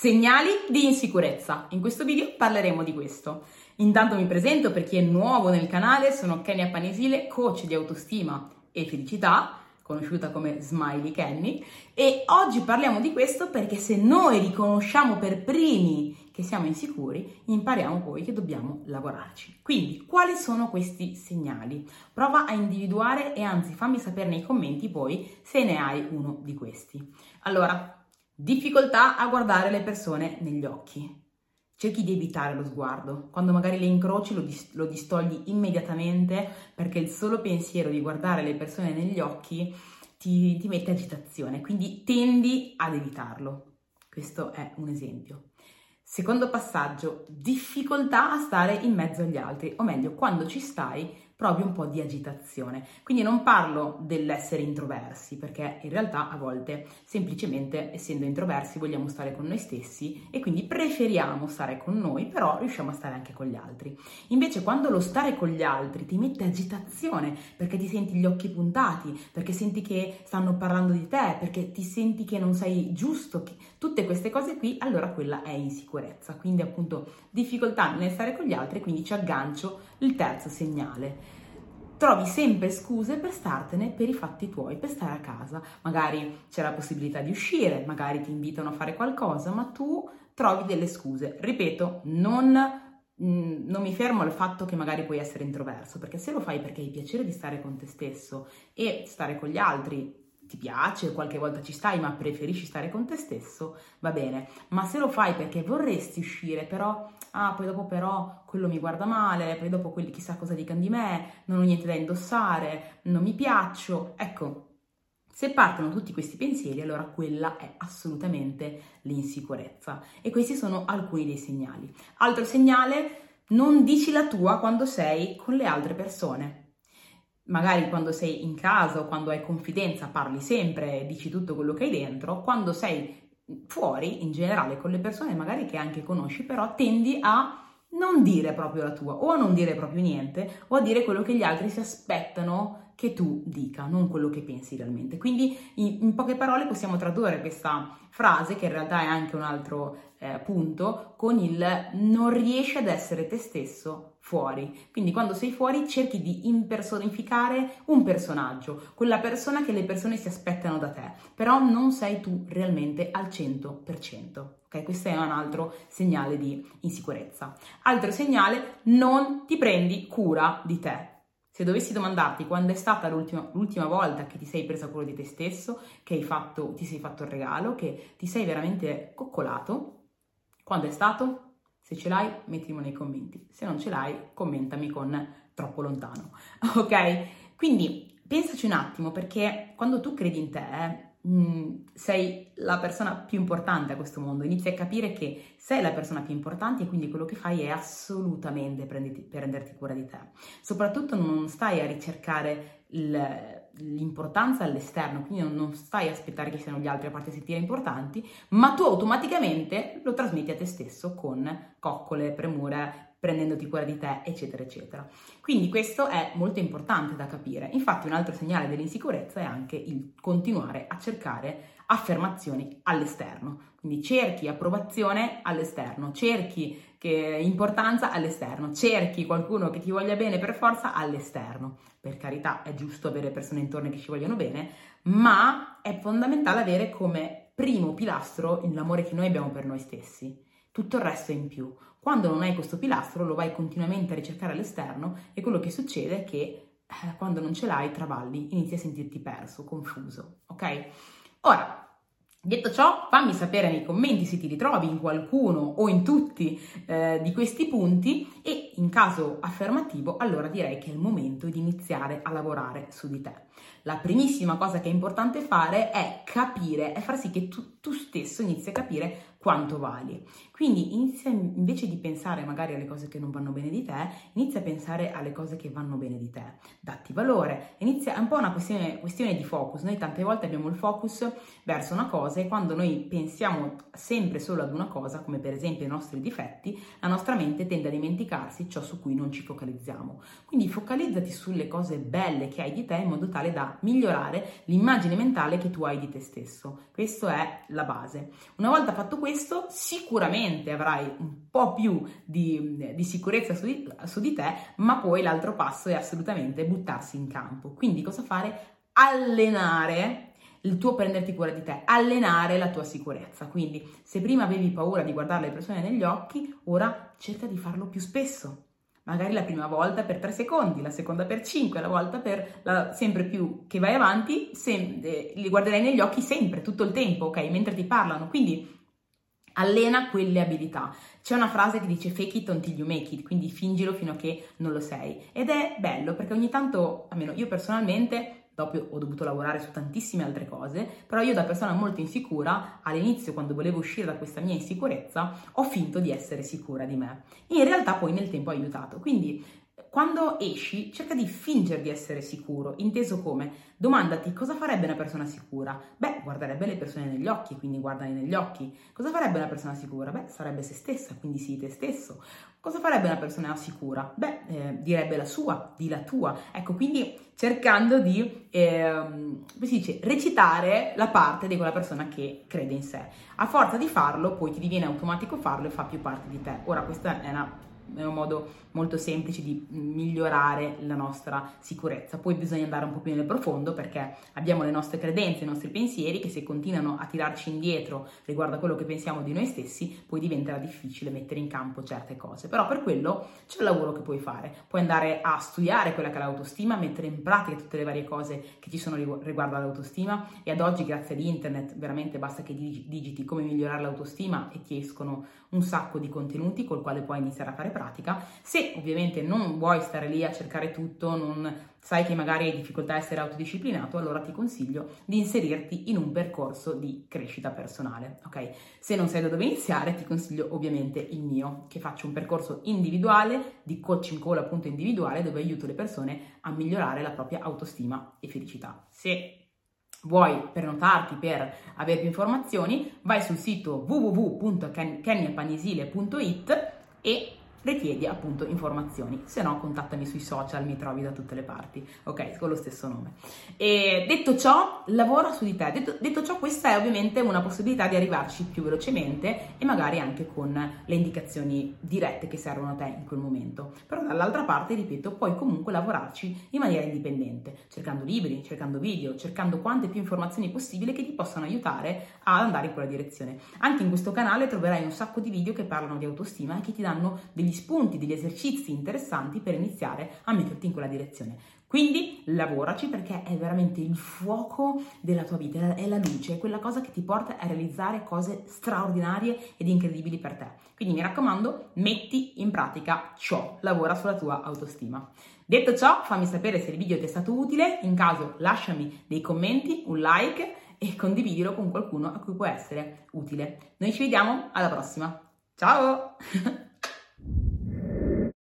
Segnali di insicurezza. In questo video parleremo di questo. Intanto mi presento per chi è nuovo nel canale, sono Kenia Panesile, coach di autostima e felicità, conosciuta come Smiley Kenny, e oggi parliamo di questo perché se noi riconosciamo per primi che siamo insicuri, impariamo poi che dobbiamo lavorarci. Quindi, quali sono questi segnali? Prova a individuare e anzi fammi sapere nei commenti poi se ne hai uno di questi. Allora, Difficoltà a guardare le persone negli occhi. Cerchi di evitare lo sguardo. Quando magari le incroci lo, dis- lo distogli immediatamente perché il solo pensiero di guardare le persone negli occhi ti, ti mette agitazione, quindi tendi ad evitarlo. Questo è un esempio. Secondo passaggio, difficoltà a stare in mezzo agli altri, o meglio, quando ci stai provi un po' di agitazione. Quindi non parlo dell'essere introversi, perché in realtà a volte semplicemente essendo introversi vogliamo stare con noi stessi e quindi preferiamo stare con noi, però riusciamo a stare anche con gli altri. Invece quando lo stare con gli altri ti mette agitazione, perché ti senti gli occhi puntati, perché senti che stanno parlando di te, perché ti senti che non sei giusto, tutte queste cose qui, allora quella è insicurezza. Quindi appunto difficoltà nel stare con gli altri, quindi ci aggancio il terzo segnale trovi sempre scuse per startene per i fatti tuoi, per stare a casa. Magari c'è la possibilità di uscire, magari ti invitano a fare qualcosa, ma tu trovi delle scuse. Ripeto, non, mm, non mi fermo al fatto che magari puoi essere introverso, perché se lo fai perché hai piacere di stare con te stesso e stare con gli altri ti piace, qualche volta ci stai, ma preferisci stare con te stesso, va bene. Ma se lo fai perché vorresti uscire, però, ah, poi dopo però quello mi guarda male, poi dopo quelli chissà cosa dicano di me, non ho niente da indossare, non mi piaccio, ecco. Se partono tutti questi pensieri, allora quella è assolutamente l'insicurezza. E questi sono alcuni dei segnali. Altro segnale, non dici la tua quando sei con le altre persone magari quando sei in casa o quando hai confidenza parli sempre, dici tutto quello che hai dentro, quando sei fuori in generale con le persone magari che anche conosci, però tendi a non dire proprio la tua o a non dire proprio niente o a dire quello che gli altri si aspettano che tu dica, non quello che pensi realmente. Quindi in, in poche parole possiamo tradurre questa frase, che in realtà è anche un altro eh, punto, con il non riesci ad essere te stesso fuori. Quindi quando sei fuori cerchi di impersonificare un personaggio, quella persona che le persone si aspettano da te, però non sei tu realmente al 100%. Ok, questo è un altro segnale di insicurezza. Altro segnale, non ti prendi cura di te. Se dovessi domandarti quando è stata l'ultima, l'ultima, volta che ti sei presa cura di te stesso, che fatto, ti sei fatto il regalo, che ti sei veramente coccolato, quando è stato? Se ce l'hai, mettilo nei commenti. Se non ce l'hai, commentami con troppo lontano. Ok? Quindi pensaci un attimo perché quando tu credi in te, Mm, sei la persona più importante a questo mondo, inizi a capire che sei la persona più importante e quindi quello che fai è assolutamente prenditi, prenderti cura di te. Soprattutto non stai a ricercare il, l'importanza all'esterno, quindi non, non stai a aspettare che siano gli altri a farti sentire importanti, ma tu automaticamente lo trasmetti a te stesso con coccole, premure, prendendoti cura di te, eccetera, eccetera. Quindi questo è molto importante da capire. Infatti un altro segnale dell'insicurezza è anche il continuare a cercare affermazioni all'esterno. Quindi cerchi approvazione all'esterno, cerchi importanza all'esterno, cerchi qualcuno che ti voglia bene per forza all'esterno. Per carità, è giusto avere persone intorno che ci vogliono bene, ma è fondamentale avere come primo pilastro l'amore che noi abbiamo per noi stessi. Tutto il resto è in più. Quando non hai questo pilastro lo vai continuamente a ricercare all'esterno e quello che succede è che eh, quando non ce l'hai travalli, inizi a sentirti perso, confuso, ok? Ora, Detto ciò, fammi sapere nei commenti se ti ritrovi in qualcuno o in tutti eh, di questi punti e in caso affermativo, allora direi che è il momento di iniziare a lavorare su di te. La primissima cosa che è importante fare è capire, è far sì che tu, tu stesso inizi a capire quanto vali. Quindi inizia invece di pensare magari alle cose che non vanno bene di te, inizia a pensare alle cose che vanno bene di te. Datti valore, inizia, è un po' una questione, questione di focus. Noi tante volte abbiamo il focus verso una cosa e quando noi pensiamo sempre solo ad una cosa, come per esempio i nostri difetti, la nostra mente tende a dimenticarsi ciò su cui non ci focalizziamo. Quindi focalizzati sulle cose belle che hai di te in modo tale da migliorare l'immagine mentale che tu hai di te stesso. Questa è la base. Una volta fatto questo sicuramente avrai un po' più di, di sicurezza su di, su di te, ma poi l'altro passo è assolutamente buttarsi in campo. Quindi cosa fare? Allenare il tuo prenderti cura di te, allenare la tua sicurezza. Quindi se prima avevi paura di guardare le persone negli occhi, ora cerca di farlo più spesso. Magari la prima volta per 3 secondi, la seconda per 5, la volta per la, sempre più che vai avanti, sem- eh, li guarderai negli occhi sempre, tutto il tempo, ok? Mentre ti parlano. Quindi allena quelle abilità. C'è una frase che dice fake it until you make it, quindi fingilo fino a che non lo sei. Ed è bello perché ogni tanto, almeno io personalmente, dopo ho dovuto lavorare su tantissime altre cose, però io da persona molto insicura, all'inizio quando volevo uscire da questa mia insicurezza, ho finto di essere sicura di me. In realtà poi nel tempo ha aiutato. Quindi quando esci, cerca di fingere di essere sicuro, inteso come domandati cosa farebbe una persona sicura? Beh, guarderebbe le persone negli occhi, quindi guardali negli occhi. Cosa farebbe una persona sicura? Beh, sarebbe se stessa, quindi sii te stesso. Cosa farebbe una persona sicura? Beh, eh, direbbe la sua, di la tua. Ecco, quindi cercando di, eh, come si dice, recitare la parte di quella persona che crede in sé. A forza di farlo, poi ti diviene automatico farlo e fa più parte di te. Ora, questa è una è un modo molto semplice di migliorare la nostra sicurezza. Poi bisogna andare un po' più nel profondo perché abbiamo le nostre credenze, i nostri pensieri che se continuano a tirarci indietro riguardo a quello che pensiamo di noi stessi, poi diventerà difficile mettere in campo certe cose. Però per quello c'è un lavoro che puoi fare. Puoi andare a studiare quella che è l'autostima, mettere in pratica tutte le varie cose che ci sono riguardo all'autostima e ad oggi grazie ad internet veramente basta che digiti come migliorare l'autostima e ti escono un sacco di contenuti col quale puoi iniziare a fare pratica. Se ovviamente non vuoi stare lì a cercare tutto, non sai che magari hai difficoltà a essere autodisciplinato, allora ti consiglio di inserirti in un percorso di crescita personale, ok? Se non sai da dove iniziare, ti consiglio ovviamente il mio, che faccio un percorso individuale di coaching call appunto individuale dove aiuto le persone a migliorare la propria autostima e felicità. Se vuoi prenotarti per avere più informazioni, vai sul sito www.keniapanisile.it e richiedi appunto informazioni, se no contattami sui social, mi trovi da tutte le parti, ok, con lo stesso nome. E detto ciò, lavora su di te, detto, detto, ciò questa è ovviamente una possibilità di arrivarci più velocemente e magari anche con le indicazioni dirette che servono a te in quel momento, però dall'altra parte, ripeto, puoi comunque lavorarci in maniera indipendente, cercando libri, cercando video, cercando quante più informazioni possibili che ti possano aiutare ad andare in quella direzione. Anche in questo canale troverai un sacco di video che parlano di autostima e che ti danno degli degli spunti, degli esercizi interessanti per iniziare a metterti in quella direzione. Quindi lavoraci perché è veramente il fuoco della tua vita, è la luce, è quella cosa che ti porta a realizzare cose straordinarie ed incredibili per te. Quindi mi raccomando, metti in pratica ciò, lavora sulla tua autostima. Detto ciò, fammi sapere se il video ti è stato utile, in caso lasciami dei commenti, un like e condividilo con qualcuno a cui può essere utile. Noi ci vediamo alla prossima. Ciao!